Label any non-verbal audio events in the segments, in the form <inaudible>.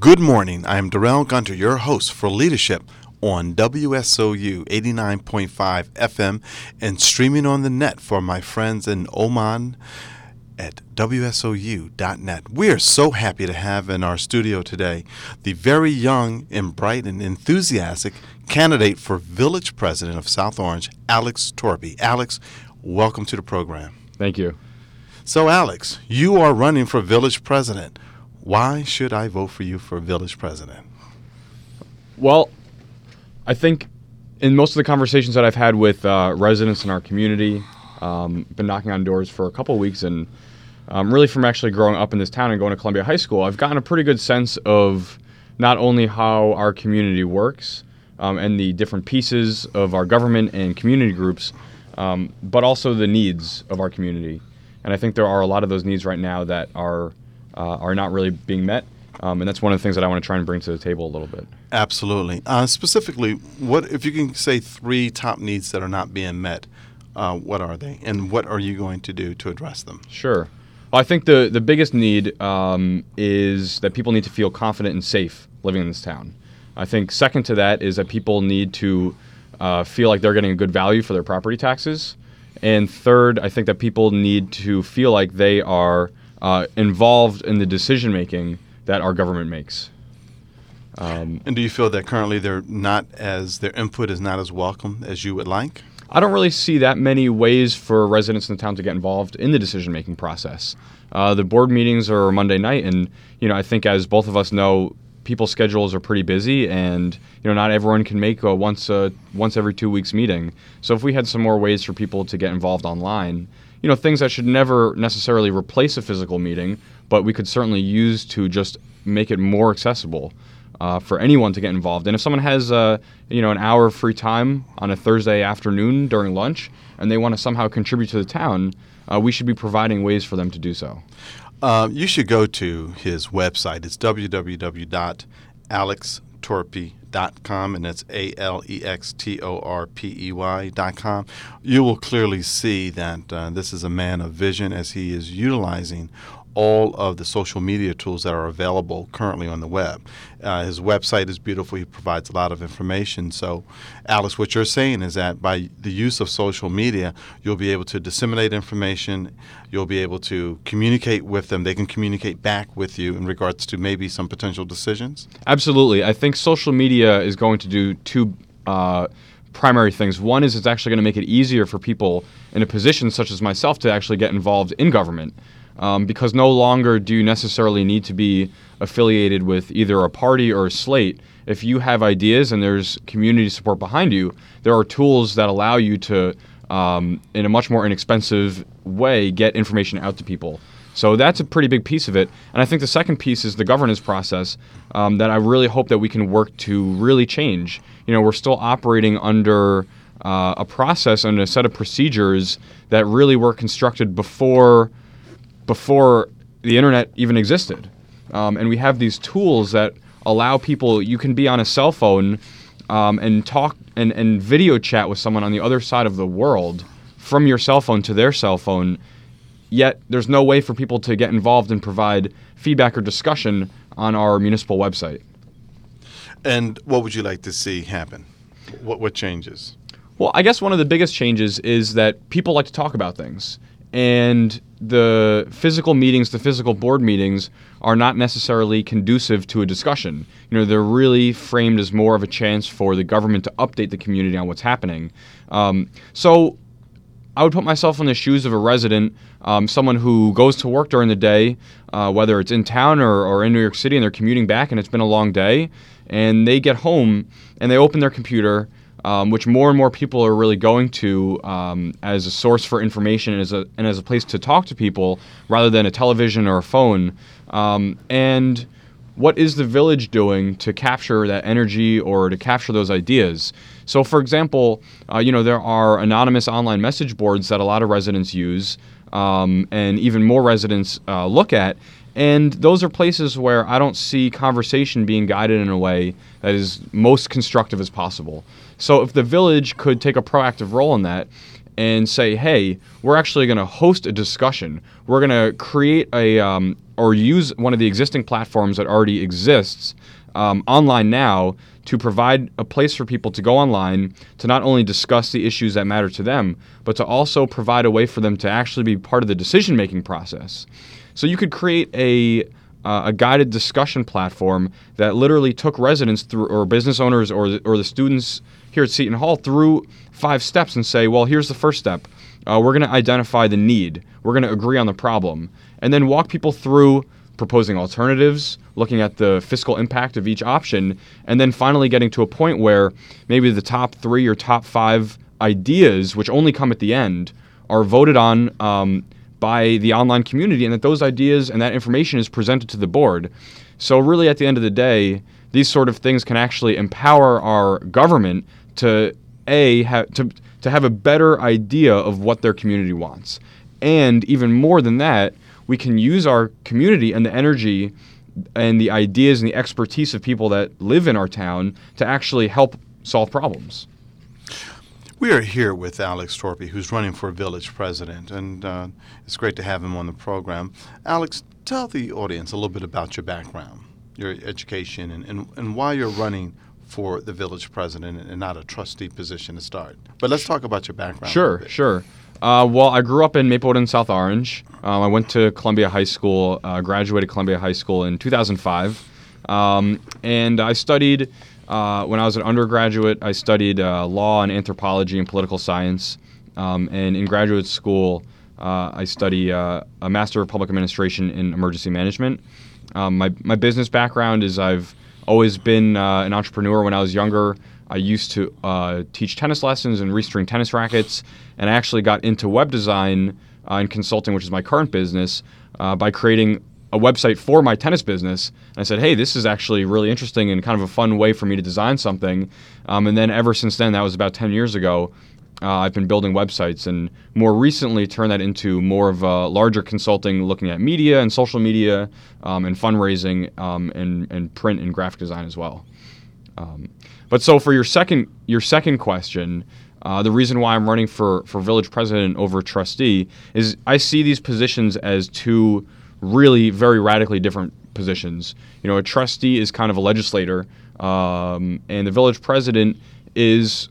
Good morning. I am Darrell Gunter, your host for Leadership on WSOU 89.5 FM and streaming on the net for my friends in Oman at WSOU.net. We are so happy to have in our studio today the very young and bright and enthusiastic candidate for village president of South Orange, Alex Torpey. Alex, welcome to the program. Thank you. So, Alex, you are running for village president. Why should I vote for you for village president? Well, I think in most of the conversations that I've had with uh, residents in our community, um, been knocking on doors for a couple weeks, and um, really from actually growing up in this town and going to Columbia High School, I've gotten a pretty good sense of not only how our community works um, and the different pieces of our government and community groups, um, but also the needs of our community. And I think there are a lot of those needs right now that are uh, are not really being met. Um, and that's one of the things that I want to try and bring to the table a little bit. Absolutely. Uh, specifically, what if you can say three top needs that are not being met? Uh, what are they, and what are you going to do to address them? Sure. Well, I think the the biggest need um, is that people need to feel confident and safe living in this town. I think second to that is that people need to uh, feel like they're getting a good value for their property taxes. And third, I think that people need to feel like they are uh, involved in the decision making that our government makes. Um, and do you feel that currently they're not as their input is not as welcome as you would like? I don't really see that many ways for residents in the town to get involved in the decision making process. Uh, the board meetings are Monday night, and you know I think as both of us know, people's schedules are pretty busy, and you know not everyone can make a once a once every two weeks meeting. So if we had some more ways for people to get involved online, you know things that should never necessarily replace a physical meeting, but we could certainly use to just make it more accessible. Uh, for anyone to get involved. And if someone has, uh, you know, an hour of free time on a Thursday afternoon during lunch, and they want to somehow contribute to the town, uh, we should be providing ways for them to do so. Uh, you should go to his website. It's www.alextorpey.com, and that's A L E X T O R P E Y.com. You will clearly see that uh, this is a man of vision as he is utilizing all of the social media tools that are available currently on the web. Uh, his website is beautiful. He provides a lot of information. So, Alex, what you're saying is that by the use of social media, you'll be able to disseminate information. You'll be able to communicate with them. They can communicate back with you in regards to maybe some potential decisions. Absolutely. I think social media is going to do two. Uh, primary things. One is it's actually going to make it easier for people in a position such as myself to actually get involved in government um, because no longer do you necessarily need to be affiliated with either a party or a slate. If you have ideas and there's community support behind you, there are tools that allow you to, um, in a much more inexpensive way, get information out to people. So that's a pretty big piece of it. And I think the second piece is the governance process um, that I really hope that we can work to really change. You know, we're still operating under uh, a process and a set of procedures that really were constructed before before the internet even existed. Um, and we have these tools that allow people, you can be on a cell phone um, and talk and, and video chat with someone on the other side of the world from your cell phone to their cell phone. Yet there's no way for people to get involved and provide feedback or discussion on our municipal website. And what would you like to see happen? What, what changes? Well, I guess one of the biggest changes is that people like to talk about things. And the physical meetings, the physical board meetings, are not necessarily conducive to a discussion. You know, they're really framed as more of a chance for the government to update the community on what's happening. Um, so I would put myself in the shoes of a resident, um, someone who goes to work during the day, uh, whether it's in town or, or in New York City, and they're commuting back and it's been a long day, and they get home and they open their computer um, which more and more people are really going to um, as a source for information and as a, and as a place to talk to people rather than a television or a phone. Um, and what is the village doing to capture that energy or to capture those ideas? So, for example, uh, you know there are anonymous online message boards that a lot of residents use, um, and even more residents uh, look at. And those are places where I don't see conversation being guided in a way that is most constructive as possible. So if the village could take a proactive role in that and say, hey, we're actually going to host a discussion. We're going to create a um, or use one of the existing platforms that already exists um, online now to provide a place for people to go online to not only discuss the issues that matter to them, but to also provide a way for them to actually be part of the decision making process. So you could create a uh, a guided discussion platform that literally took residents through, or business owners, or the, or the students here at Seton Hall through five steps and say, well, here's the first step. Uh, we're going to identify the need. We're going to agree on the problem, and then walk people through proposing alternatives, looking at the fiscal impact of each option, and then finally getting to a point where maybe the top three or top five ideas, which only come at the end, are voted on um, by the online community, and that those ideas and that information is presented to the board. So, really, at the end of the day, these sort of things can actually empower our government to a ha- to to have a better idea of what their community wants, and even more than that, we can use our community and the energy and the ideas and the expertise of people that live in our town to actually help solve problems. We are here with Alex Torpey, who's running for village president, and uh, it's great to have him on the program. Alex, tell the audience a little bit about your background, your education, and, and, and why you're running for the village president and not a trustee position to start. But let's talk about your background. Sure, sure. Uh, well, I grew up in Maplewood and South Orange. Um, I went to Columbia High School, uh, graduated Columbia High School in 2005, um, and I studied. Uh, when I was an undergraduate, I studied uh, law and anthropology and political science. Um, and in graduate school, uh, I study uh, a Master of Public Administration in Emergency Management. Um, my, my business background is I've always been an entrepreneur when I was younger. I used to uh, teach tennis lessons and restring tennis rackets, and I actually got into web design uh, and consulting, which is my current business, uh, by creating a website for my tennis business. And I said, hey, this is actually really interesting and kind of a fun way for me to design something. Um, and then ever since then, that was about 10 years ago, uh, I've been building websites and more recently turned that into more of a larger consulting looking at media and social media um, and fundraising um, and, and print and graphic design as well. Um, but so for your second your second question, uh, the reason why I'm running for for village president over trustee is I see these positions as two really very radically different positions. You know, a trustee is kind of a legislator, um, and the village president is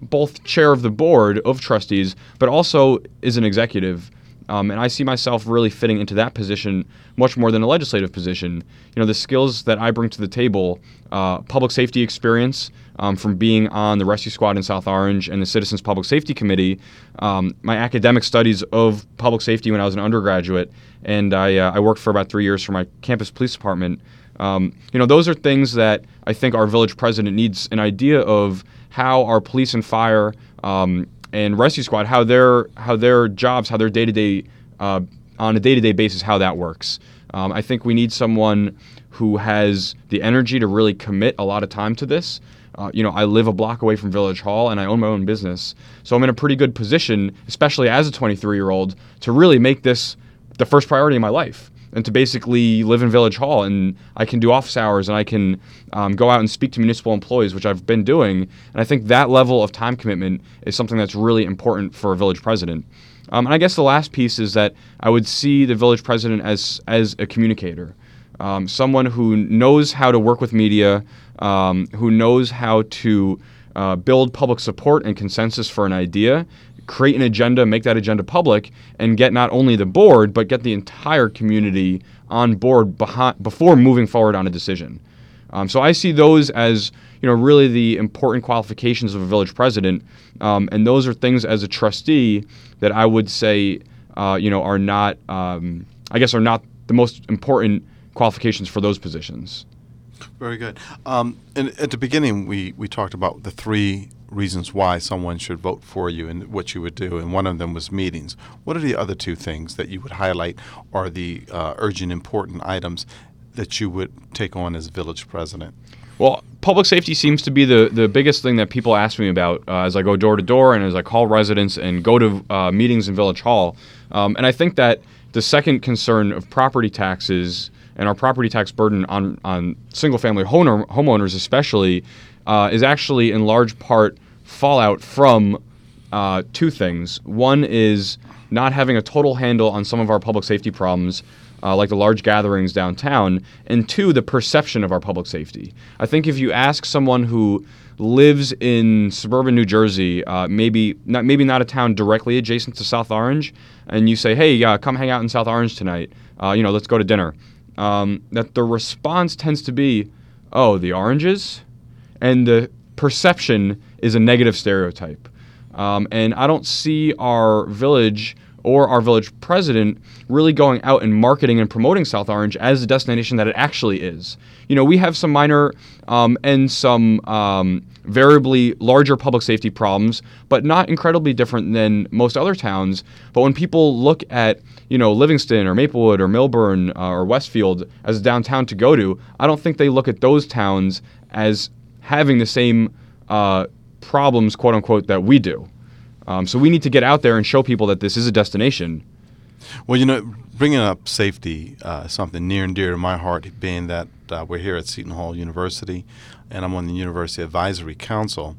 both chair of the board of trustees, but also is an executive. Um, and I see myself really fitting into that position much more than a legislative position. You know, the skills that I bring to the table, uh, public safety experience um, from being on the rescue squad in South Orange and the Citizens Public Safety Committee, um, my academic studies of public safety when I was an undergraduate, and I, uh, I worked for about three years for my campus police department. Um, you know, those are things that I think our village president needs an idea of how our police and fire um, and rescue squad how their how their jobs how their day to day on a day to day basis how that works. Um, I think we need someone who has the energy to really commit a lot of time to this. Uh, you know, I live a block away from Village Hall and I own my own business. So I'm in a pretty good position, especially as a 23 year old, to really make this the first priority in my life and to basically live in Village Hall. And I can do office hours and I can um, go out and speak to municipal employees, which I've been doing. And I think that level of time commitment is something that's really important for a village president. Um, and I guess the last piece is that I would see the village president as as a communicator, um, someone who knows how to work with media, um, who knows how to uh, build public support and consensus for an idea, create an agenda, make that agenda public, and get not only the board, but get the entire community on board behind, before moving forward on a decision. Um, so I see those as you know really the important qualifications of a village president, um, and those are things as a trustee that I would say uh, you know are not um, I guess are not the most important qualifications for those positions. Very good. Um, and at the beginning, we, we talked about the three reasons why someone should vote for you and what you would do, and one of them was meetings. What are the other two things that you would highlight or the uh, urgent, important items that you would take on as village president? Well, public safety seems to be the, the biggest thing that people ask me about uh, as I go door to door and as I call residents and go to uh, meetings in Village Hall. Um, and I think that the second concern of property taxes and our property tax burden on, on single family homeowners, especially, uh, is actually in large part fallout from uh, two things. One is not having a total handle on some of our public safety problems, uh, like the large gatherings downtown, and two, the perception of our public safety. I think if you ask someone who lives in suburban New Jersey, uh, maybe not maybe not a town directly adjacent to South Orange, and you say, "Hey, uh, come hang out in South Orange tonight. Uh, you know, let's go to dinner." Um, that the response tends to be, "Oh, the oranges," and the perception is a negative stereotype. Um, and I don't see our village or our village president really going out and marketing and promoting South Orange as the destination that it actually is. You know, we have some minor um, and some um, variably larger public safety problems, but not incredibly different than most other towns. But when people look at, you know, Livingston or Maplewood or Millburn uh, or Westfield as a downtown to go to, I don't think they look at those towns as having the same uh, problems, quote unquote, that we do. Um, so we need to get out there and show people that this is a destination. Well, you know, bringing up safety, uh, something near and dear to my heart, being that uh, we're here at Seton Hall University, and I'm on the University Advisory Council,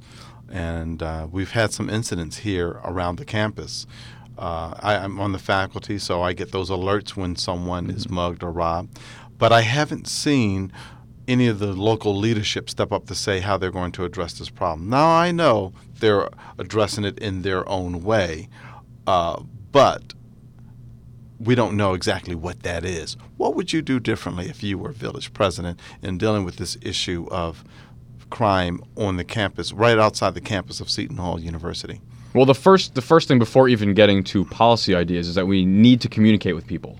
and uh, we've had some incidents here around the campus. Uh, I, am on the faculty, so I get those alerts when someone mm-hmm. is mugged or robbed, but I haven't seen any of the local leadership step up to say how they're going to address this problem. Now I know they're addressing it in their own way, uh, but we don't know exactly what that is. What would you do differently if you were village president in dealing with this issue of crime on the campus, right outside the campus of Seton Hall University? Well, the first the first thing before even getting to policy ideas is that we need to communicate with people.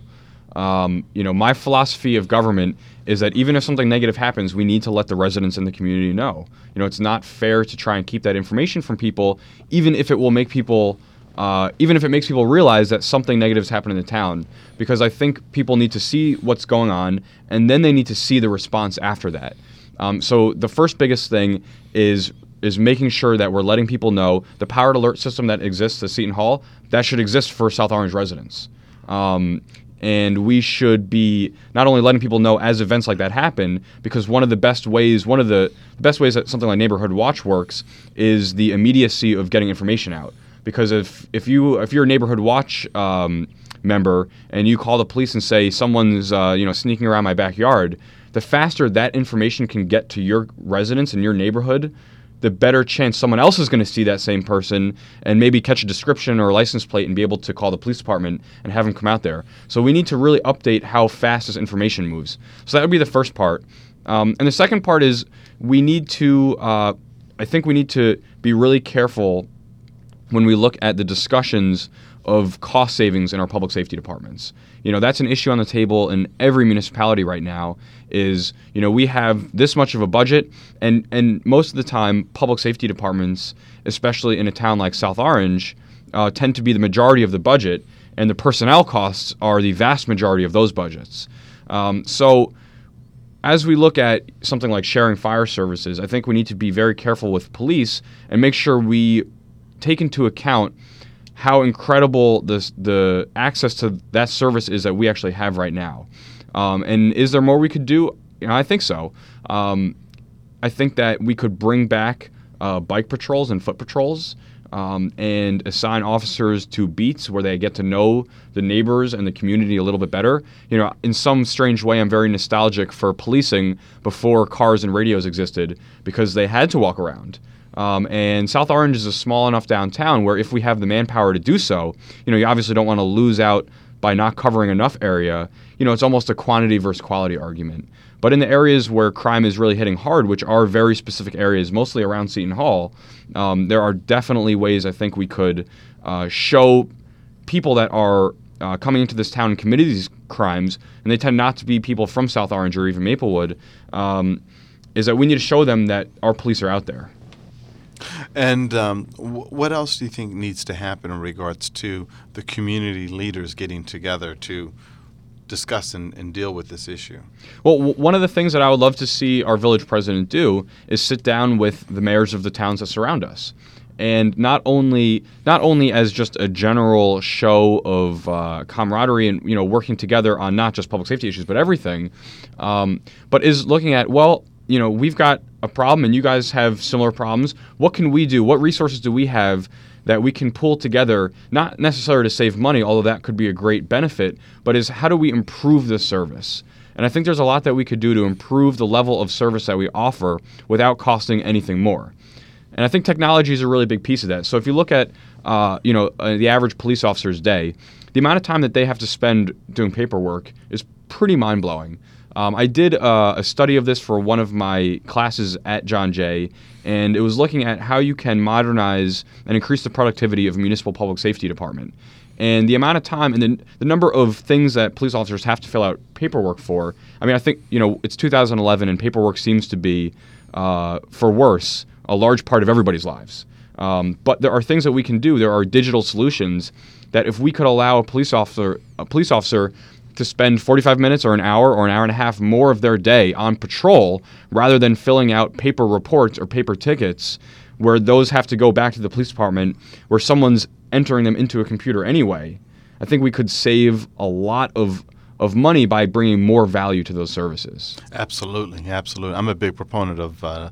Um, you know, my philosophy of government is that even if something negative happens, we need to let the residents in the community know. You know, it's not fair to try and keep that information from people, even if it will make people, uh, even if it makes people realize that something negative has happened in the town. Because I think people need to see what's going on, and then they need to see the response after that. Um, so the first biggest thing is is making sure that we're letting people know the Pirate alert system that exists at Seton Hall that should exist for South Orange residents. Um, and we should be not only letting people know as events like that happen because one of the best ways one of the best ways that something like neighborhood watch works is the immediacy of getting information out. Because if if you if you're a neighborhood watch um, member and you call the police and say someone's uh, you know sneaking around my backyard the faster that information can get to your residents in your neighborhood the better chance someone else is going to see that same person and maybe catch a description or a license plate and be able to call the police department and have them come out there. So we need to really update how fast this information moves. So that would be the first part. Um, and the second part is we need to, uh, I think we need to be really careful when we look at the discussions of cost savings in our public safety departments. You know, that's an issue on the table in every municipality right now is, you know, we have this much of a budget and and most of the time public safety departments, especially in a town like South Orange, uh, tend to be the majority of the budget and the personnel costs are the vast majority of those budgets. Um, so as we look at something like sharing fire services, I think we need to be very careful with police and make sure we take into account how incredible this, the access to that service is that we actually have right now. Um, and is there more we could do? You know, I think so. Um, I think that we could bring back uh, bike patrols and foot patrols. Um, and assign officers to beats where they get to know the neighbors and the community a little bit better. You know, in some strange way, I'm very nostalgic for policing before cars and radios existed because they had to walk around. Um, and South Orange is a small enough downtown where if we have the manpower to do so, you know, you obviously don't want to lose out by not covering enough area. You know, it's almost a quantity versus quality argument. But in the areas where crime is really hitting hard, which are very specific areas, mostly around Seton Hall, um, there are definitely ways I think we could uh, show people that are uh, coming into this town and committing these crimes, and they tend not to be people from South Orange or even Maplewood, um, is that we need to show them that our police are out there. And um, w- what else do you think needs to happen in regards to the community leaders getting together to discuss and, and deal with this issue? Well, w- one of the things that I would love to see our village president do is sit down with the mayors of the towns that surround us. And not only not only as just a general show of uh, camaraderie and you know working together on not just public safety issues but everything, um, but is looking at well you know, we've got a problem and you guys have similar problems. What can we do? What resources do we have that we can pull together, not necessarily to save money, although that could be a great benefit, but is how do we improve the service? And I think there's a lot that we could do to improve the level of service that we offer without costing anything more. And I think technology is a really big piece of that. So if you look at, uh, you know, uh, the average police officer's day, the amount of time that they have to spend doing paperwork is pretty mind blowing. Um, I did uh, a study of this for one of my classes at John Jay, and it was looking at how you can modernize and increase the productivity of a municipal public safety department. And the amount of time and the, the number of things that police officers have to fill out paperwork for. I mean, I think, you know, it's 2011 and paperwork seems to be, uh, for worse, a large part of everybody's lives. Um, but there are things that we can do. There are digital solutions that if we could allow a police officer, a police officer to spend 45 minutes or an hour or an hour and a half more of their day on patrol rather than filling out paper reports or paper tickets where those have to go back to the police department where someone's entering them into a computer anyway. I think we could save a lot of of money by bringing more value to those services. Absolutely, absolutely. I'm a big proponent of uh,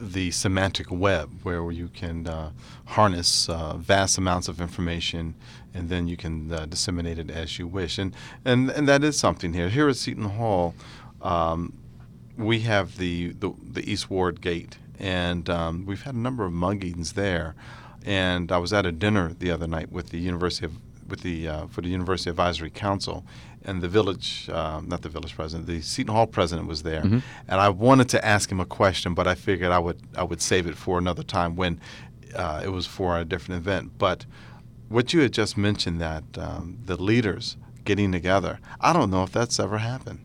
the semantic web, where you can uh, harness uh, vast amounts of information, and then you can uh, disseminate it as you wish. And and and that is something here. Here at Seton Hall, um, we have the, the, the East Ward Gate, and um, we've had a number of muggings there. And I was at a dinner the other night with the University of with the uh, for the University Advisory Council, and the village, um, not the village president, the Seton Hall president was there, Mhm. and I wanted to ask him a question, but I figured I would I would save it for another time when uh, it was for a different event. But what you had just mentioned that um, the leaders getting together, I don't know if that's ever happened.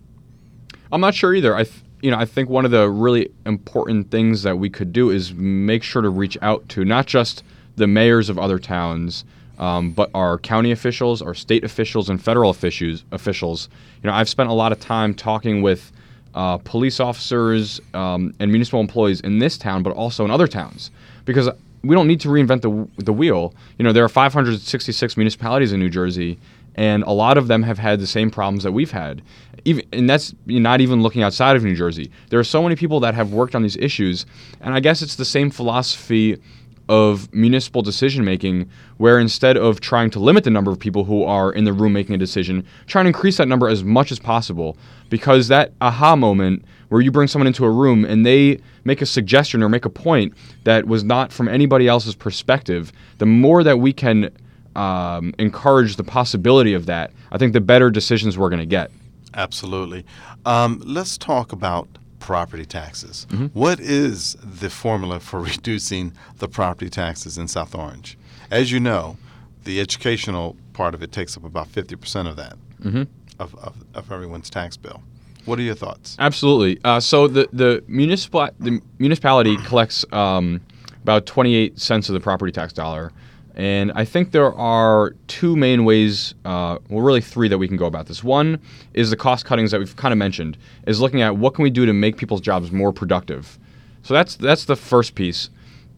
I'm not sure either. I, th- you know, I think one of the really important things that we could do is make sure to reach out to not just the mayors of other towns, um, but our county officials, our state officials, and federal officials. Officials. You know, I've spent a lot of time talking with uh, police officers um, and municipal employees in this town, but also in other towns, because we don't need to reinvent the the wheel. You know, there are 566 municipalities in New Jersey, and a lot of them have had the same problems that we've had. Even, and that's not even looking outside of New Jersey. There are so many people that have worked on these issues, and I guess it's the same philosophy of municipal decision making, where instead of trying to limit the number of people who are in the room making a decision, try and increase that number as much as possible. Because that aha moment where you bring someone into a room and they make a suggestion or make a point that was not from anybody else's perspective, the more that we can um, encourage the possibility of that, I think the better decisions we're going to get. Absolutely. Um, let's talk about property taxes. Mm-hmm. What is the formula for <laughs> reducing the property taxes in South Orange? As you know, the educational part of it takes up about 50% of that, Mhm. of, of, of everyone's tax bill. What are your thoughts? Absolutely. Uh, so the the municipal the municipality collects um, about 28 cents of the property tax dollar, and I think there are two main ways, uh, well, really three that we can go about this. One is the cost cuttings that we've kind of mentioned, is looking at what can we do to make people's jobs more productive. So that's that's the first piece.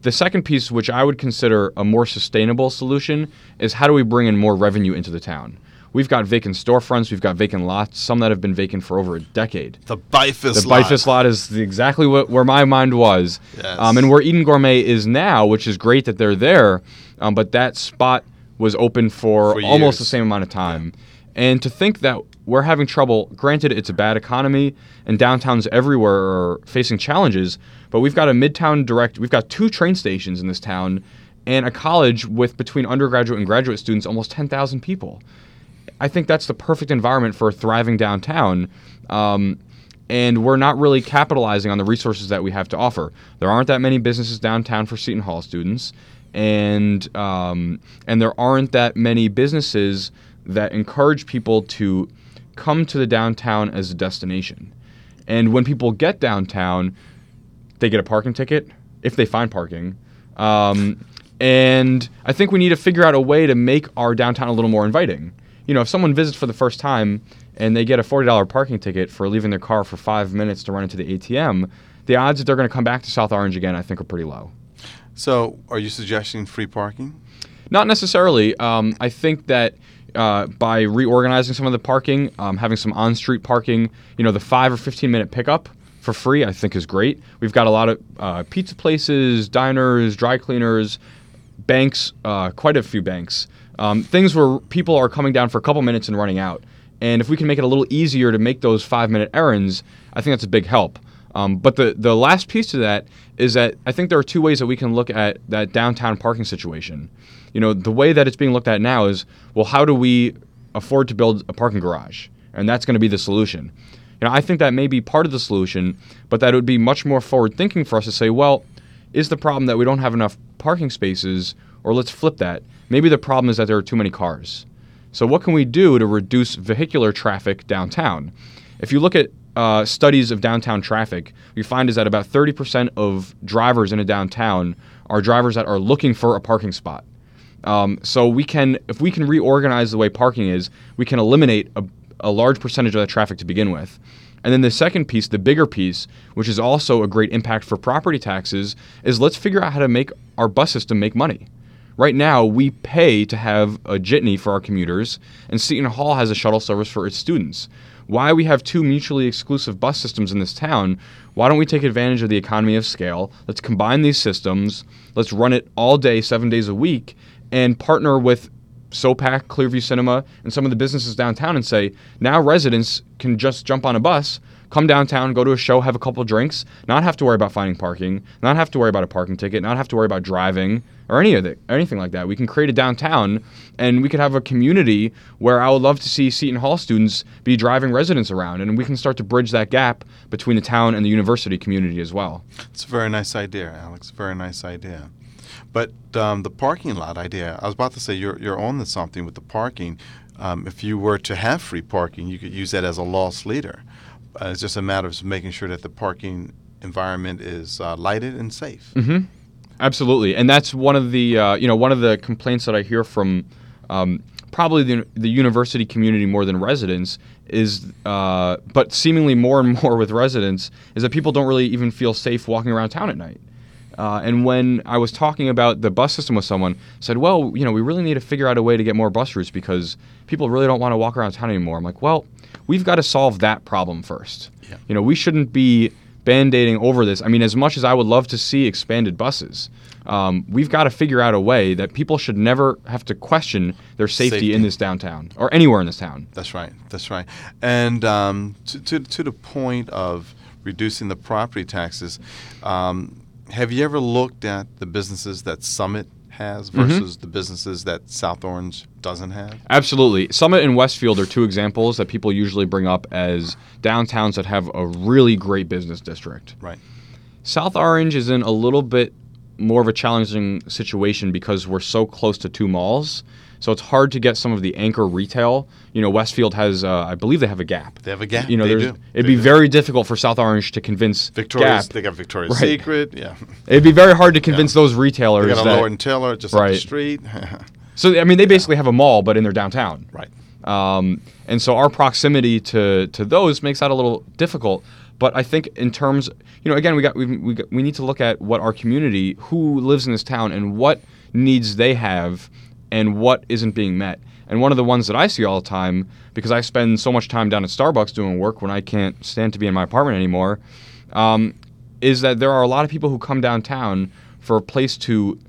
The second piece, which I would consider a more sustainable solution, is how do we bring in more revenue into the town? We've got vacant storefronts, we've got vacant lots, some that have been vacant for over a decade. The Beifus lot. The lot. Beifus lot is the, exactly what, where my mind was. Yes. Um, and where Eden Gourmet is now, which is great that they're there, um, but that spot was open for, For almost the same amount of time. And to think that we're having trouble, granted, it's a bad economy and downtowns everywhere are facing challenges, but we've got a midtown direct, we've got two train stations in this town and a college with between undergraduate and graduate students almost 10,000 people. I think that's the perfect environment for a thriving downtown. Um, and we're not really capitalizing on the resources that we have to offer. There aren't that many businesses downtown for Seton Hall students, and um, and there aren't that many businesses that encourage people to come to the downtown as a destination. And when people get downtown, they get a parking ticket if they find parking. Um, and I think we need to figure out a way to make our downtown a little more inviting. You know, if someone visits for the first time and they get a $40 parking ticket for leaving their car for five minutes to run into the ATM, the odds that they're going to come back to South Orange again, I think, are pretty low. So, are you suggesting free parking? Not necessarily. Um, I think that uh, by reorganizing some of the parking, um, having some on-street parking, you know, the five or fifteen minute pickup for free, I think is great. We've got a lot of uh, pizza places, diners, dry cleaners, banks, uh, quite a few banks, um, things where people are coming down for a couple minutes and running out. And if we can make it a little easier to make those five minute errands, I think that's a big help. Um, but the, the last piece to that is that I think there are two ways that we can look at that downtown parking situation. You know, the way that it's being looked at now is, well, how do we afford to build a parking garage? And that's going to be the solution. You know, I think that may be part of the solution, but that it would be much more forward thinking for us to say, well, is the problem that we don't have enough parking spaces, or let's flip that. Maybe the problem is that there are too many cars. So, what can we do to reduce vehicular traffic downtown? If you look at uh, studies of downtown traffic, we find is that about 30% of drivers in a downtown are drivers that are looking for a parking spot. Um, so we can, if we can reorganize the way parking is, we can eliminate a, a large percentage of that traffic to begin with. And then the second piece, the bigger piece, which is also a great impact for property taxes, is let's figure out how to make our bus system make money. Right now, we pay to have a jitney for our commuters, and Seton Hall has a shuttle service for its students. Why we have two mutually exclusive bus systems in this town? Why don't we take advantage of the economy of scale? Let's combine these systems. Let's run it all day, seven days a week, and partner with SOPAC, Clearview Cinema, and some of the businesses downtown and say, now residents can just jump on a bus, come downtown, go to a show, have a couple drinks, not have to worry about finding parking, not have to worry about a parking ticket, not have to worry about driving or any of it, anything like that. We can create a downtown and we could have a community where I would love to see Seton Hall students be driving residents around and we can start to bridge that gap between the town and the university community as well. It's a very nice idea, Alex. Very nice idea. But um, the parking lot idea, I was about to say you're, you're on to something with the parking. Um, if you were to have free parking, you could use that as a loss leader. Uh, it's just a matter of making sure that the parking environment is uh, lighted and safe. Mm-hmm. Absolutely, and that's one of the uh, you know one of the complaints that I hear from um, probably the, the university community more than residents is, uh, but seemingly more and <laughs> more with residents is that people don't really even feel safe walking around town at night. Uh, and when I was talking about the bus system with someone, said, "Well, you know, we really need to figure out a way to get more bus routes because people really don't want to walk around town anymore." I'm like, "Well, we've got to solve that problem first. Yeah. You know, we shouldn't be band-aiding over this. I mean, as much as I would love to see expanded buses, um, we've got to figure out a way that people should never have to question their safety, Safety. in this downtown or anywhere in this town. That's right. That's right. And um, to, to, to the point of reducing the property taxes, um, have you ever looked at the businesses that Summit has mm-hmm. versus the businesses that South Orange doesn't have? Absolutely. Summit and Westfield are two examples that people usually bring up as downtowns that have a really great business district. Right. South Orange is in a little bit more of a challenging situation because we're so close to two malls. So it's hard to get some of the anchor retail. You know, Westfield has, uh, I believe they have a Gap. They have a Gap. You know, They do. it'd They be do. very difficult for South Orange to convince Victoria's. Gap. They got Victoria's Right. Secret. Yeah. It'd be very hard to convince those retailers They got a that. Lord and Taylor just up the street. <laughs> so I mean, they basically have a mall, but in their downtown. right. Um, and so our proximity to, to those makes that a little difficult. But I think in terms, you know, again, we got we, we, got, we need to look at what our community, who lives in this town, and what needs they have, and what isn't being met. And one of the ones that I see all the time, because I spend so much time down at Starbucks doing work when I can't stand to be in my apartment anymore, um, is that there are a lot of people who come downtown for a place to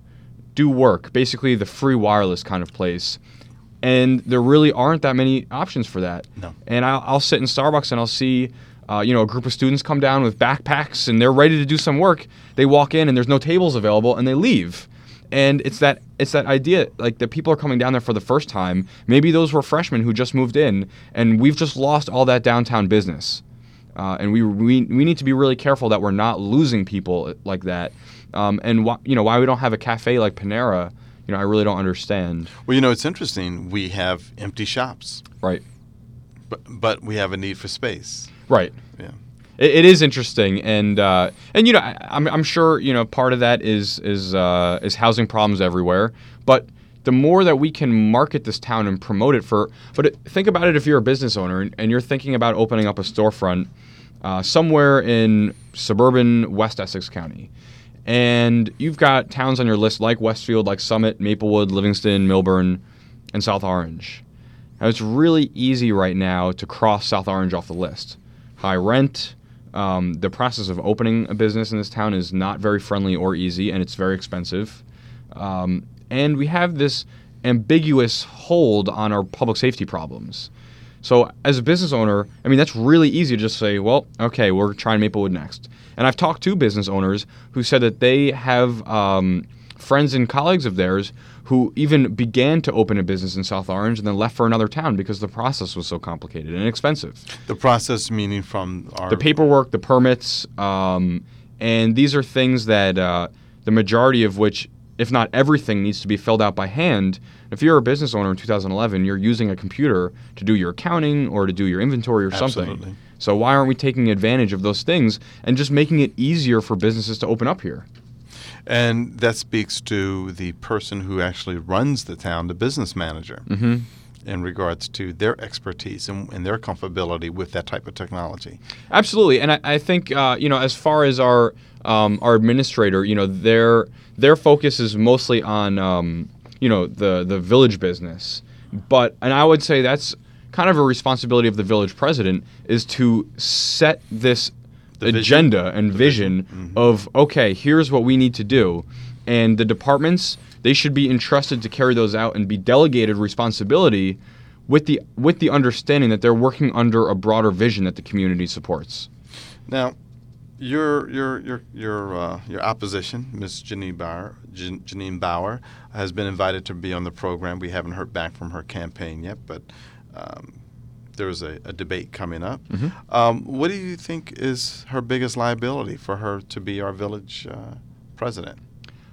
do work, basically the free wireless kind of place. And there really aren't that many options for that. No. And I'll, I'll sit in Starbucks and I'll see, uh, you know, a group of students come down with backpacks and they're ready to do some work. They walk in and there's no tables available and they leave. And it's that it's that idea like that people are coming down there for the first time. Maybe those were freshmen who just moved in, and we've just lost all that downtown business. Uh, and we, we we need to be really careful that we're not losing people like that. Um, and why you know why we don't have a cafe like Panera, you know, I really don't understand. Well, you know, it's interesting. We have empty shops, Right. but but we have a need for space. Right. Yeah. It, it is interesting, and uh, and you know, I, I'm, I'm sure you know part of that is is uh, is housing problems everywhere. But the more that we can market this town and promote it for, but it, think about it if you're a business owner and, and you're thinking about opening up a storefront uh, somewhere in suburban West Essex County, and you've got towns on your list like Westfield, like Summit, Maplewood, Livingston, Millburn, and South Orange. Now, it's really easy right now to cross South Orange off the list. High rent. Um, the process of opening a business in this town is not very friendly or easy, and it's very expensive. Um, and we have this ambiguous hold on our public safety problems. So, as a business owner, I mean, that's really easy to just say, well, okay, we're trying Maplewood next. And I've talked to business owners who said that they have um, friends and colleagues of theirs who even began to open a business in South Orange and then left for another town because the process was so complicated and expensive. The process meaning from our The paperwork, the permits, um, and these are things that uh, the majority of which, if not everything, needs to be filled out by hand. If you're a business owner in 2011, you're using a computer to do your accounting or to do your inventory or something. So why aren't we taking advantage of those things and just making it easier for businesses to open up here? And that speaks to the person who actually runs the town, the business manager, in regards to their expertise and, and their comfortability with that type of technology. Absolutely, and I, I think uh, you know as far as our um, our administrator, you know their their focus is mostly on um, you know the the village business, but and I would say that's kind of a responsibility of the village president is to set this vision. agenda and vision of okay, here's what we need to do, and the departments they should be entrusted to carry those out and be delegated responsibility with the with the understanding that they're working under a broader vision that the community supports. Now, your your your your uh, your opposition, Ms. Janine Bauer, Jan- Janine Bauer, has been invited to be on the program. We haven't heard back from her campaign yet, but um, there's a, a debate coming up. Um, what do you think is her biggest liability for her to be our village uh, president?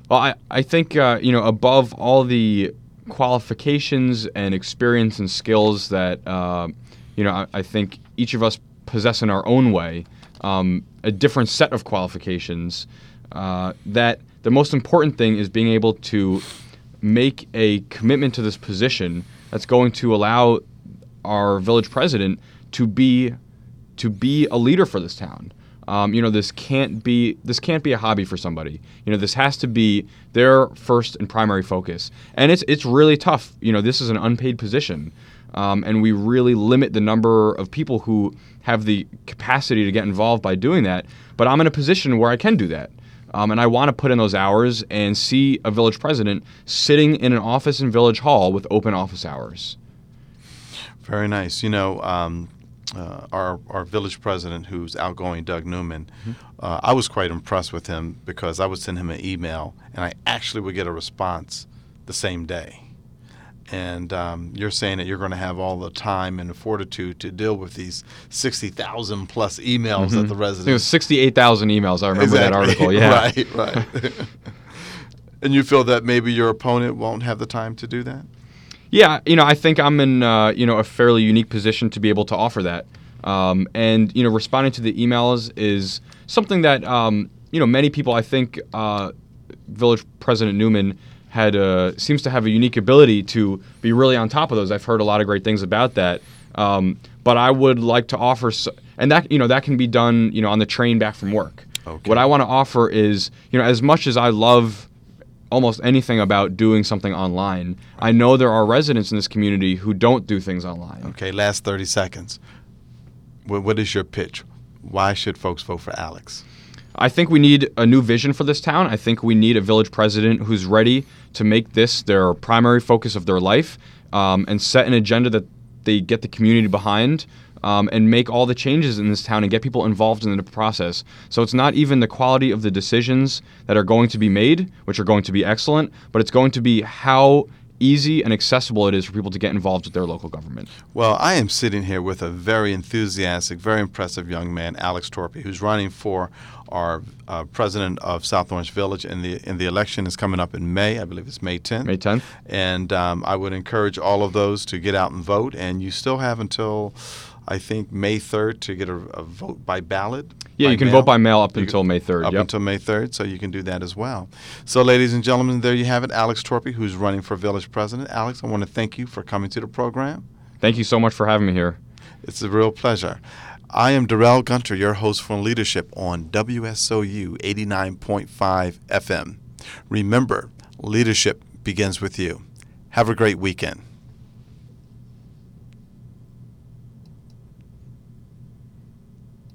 Well, I, I think, uh, you know, above all the qualifications and experience and skills that, uh, you know, I, I think each of us possess in our own way, um, a different set of qualifications, uh, that the most important thing is being able to make a commitment to this position that's going to allow our village president to be to be a leader for this town. Um, you know, this can't be this can't be a hobby for somebody. You know, this has to be their first and primary focus, and it's it's really tough. You know, this is an unpaid position, um, and we really limit the number of people who have the capacity to get involved by doing that. But I'm in a position where I can do that. Um, and I want to put in those hours and see a village president sitting in an office in Village Hall with open office hours. Very nice. You know, um, uh, our our village president, who's outgoing, Doug Newman. Uh, I was quite impressed with him because I would send him an email, and I actually would get a response the same day. And um, you're saying that you're going to have all the time and the fortitude to deal with these sixty thousand plus emails that the think it was residents. 68,000 emails. I remember that article. <laughs> Yeah. right, right. <laughs> and you feel that maybe your opponent won't have the time to do that. Yeah, you know, I think I'm in uh, you know a fairly unique position to be able to offer that. Um, and you know, responding to the emails is something that um, you know many people I think uh, Village President Newman had uh, seems to have a unique ability to be really on top of those. I've heard a lot of great things about that. Um, but I would like to offer, and that you know that can be done you know on the train back from work. Okay. What I want to offer is you know as much as I love almost anything about doing something online. I know there are residents in this community who don't do things online. Okay, last 30 seconds. What, what is your pitch? Why should folks vote for Alex? I think we need a new vision for this town. I think we need a village president who's ready to make this their primary focus of their life um, and set an agenda that they get the community behind um, and make all the changes in this town and get people involved in the process. So it's not even the quality of the decisions that are going to be made, which are going to be excellent, but it's going to be how easy and accessible it is for people to get involved with their local government. Well, I am sitting here with a very enthusiastic, very impressive young man, Alex Torpey, who's running for our uh, president of South Orange Village, and the and the election is coming up in May. I believe it's May 10th. May 10th? And um, I would encourage all of those to get out and vote. And you still have until, I think, May 3rd to get a, a vote by ballot. Yeah, by you can mail. vote by mail up You until May 3rd. Up yep. until May 3rd, so you can do that as well. So, ladies and gentlemen, there you have it. Alex Torpey, who's running for village president. Alex, I want to thank you for coming to the program. Thank you so much for having me here. It's a real pleasure. I am Darrell Gunter, your host for Leadership on WSOU 89.5 FM. Remember, leadership begins with you. Have a great weekend.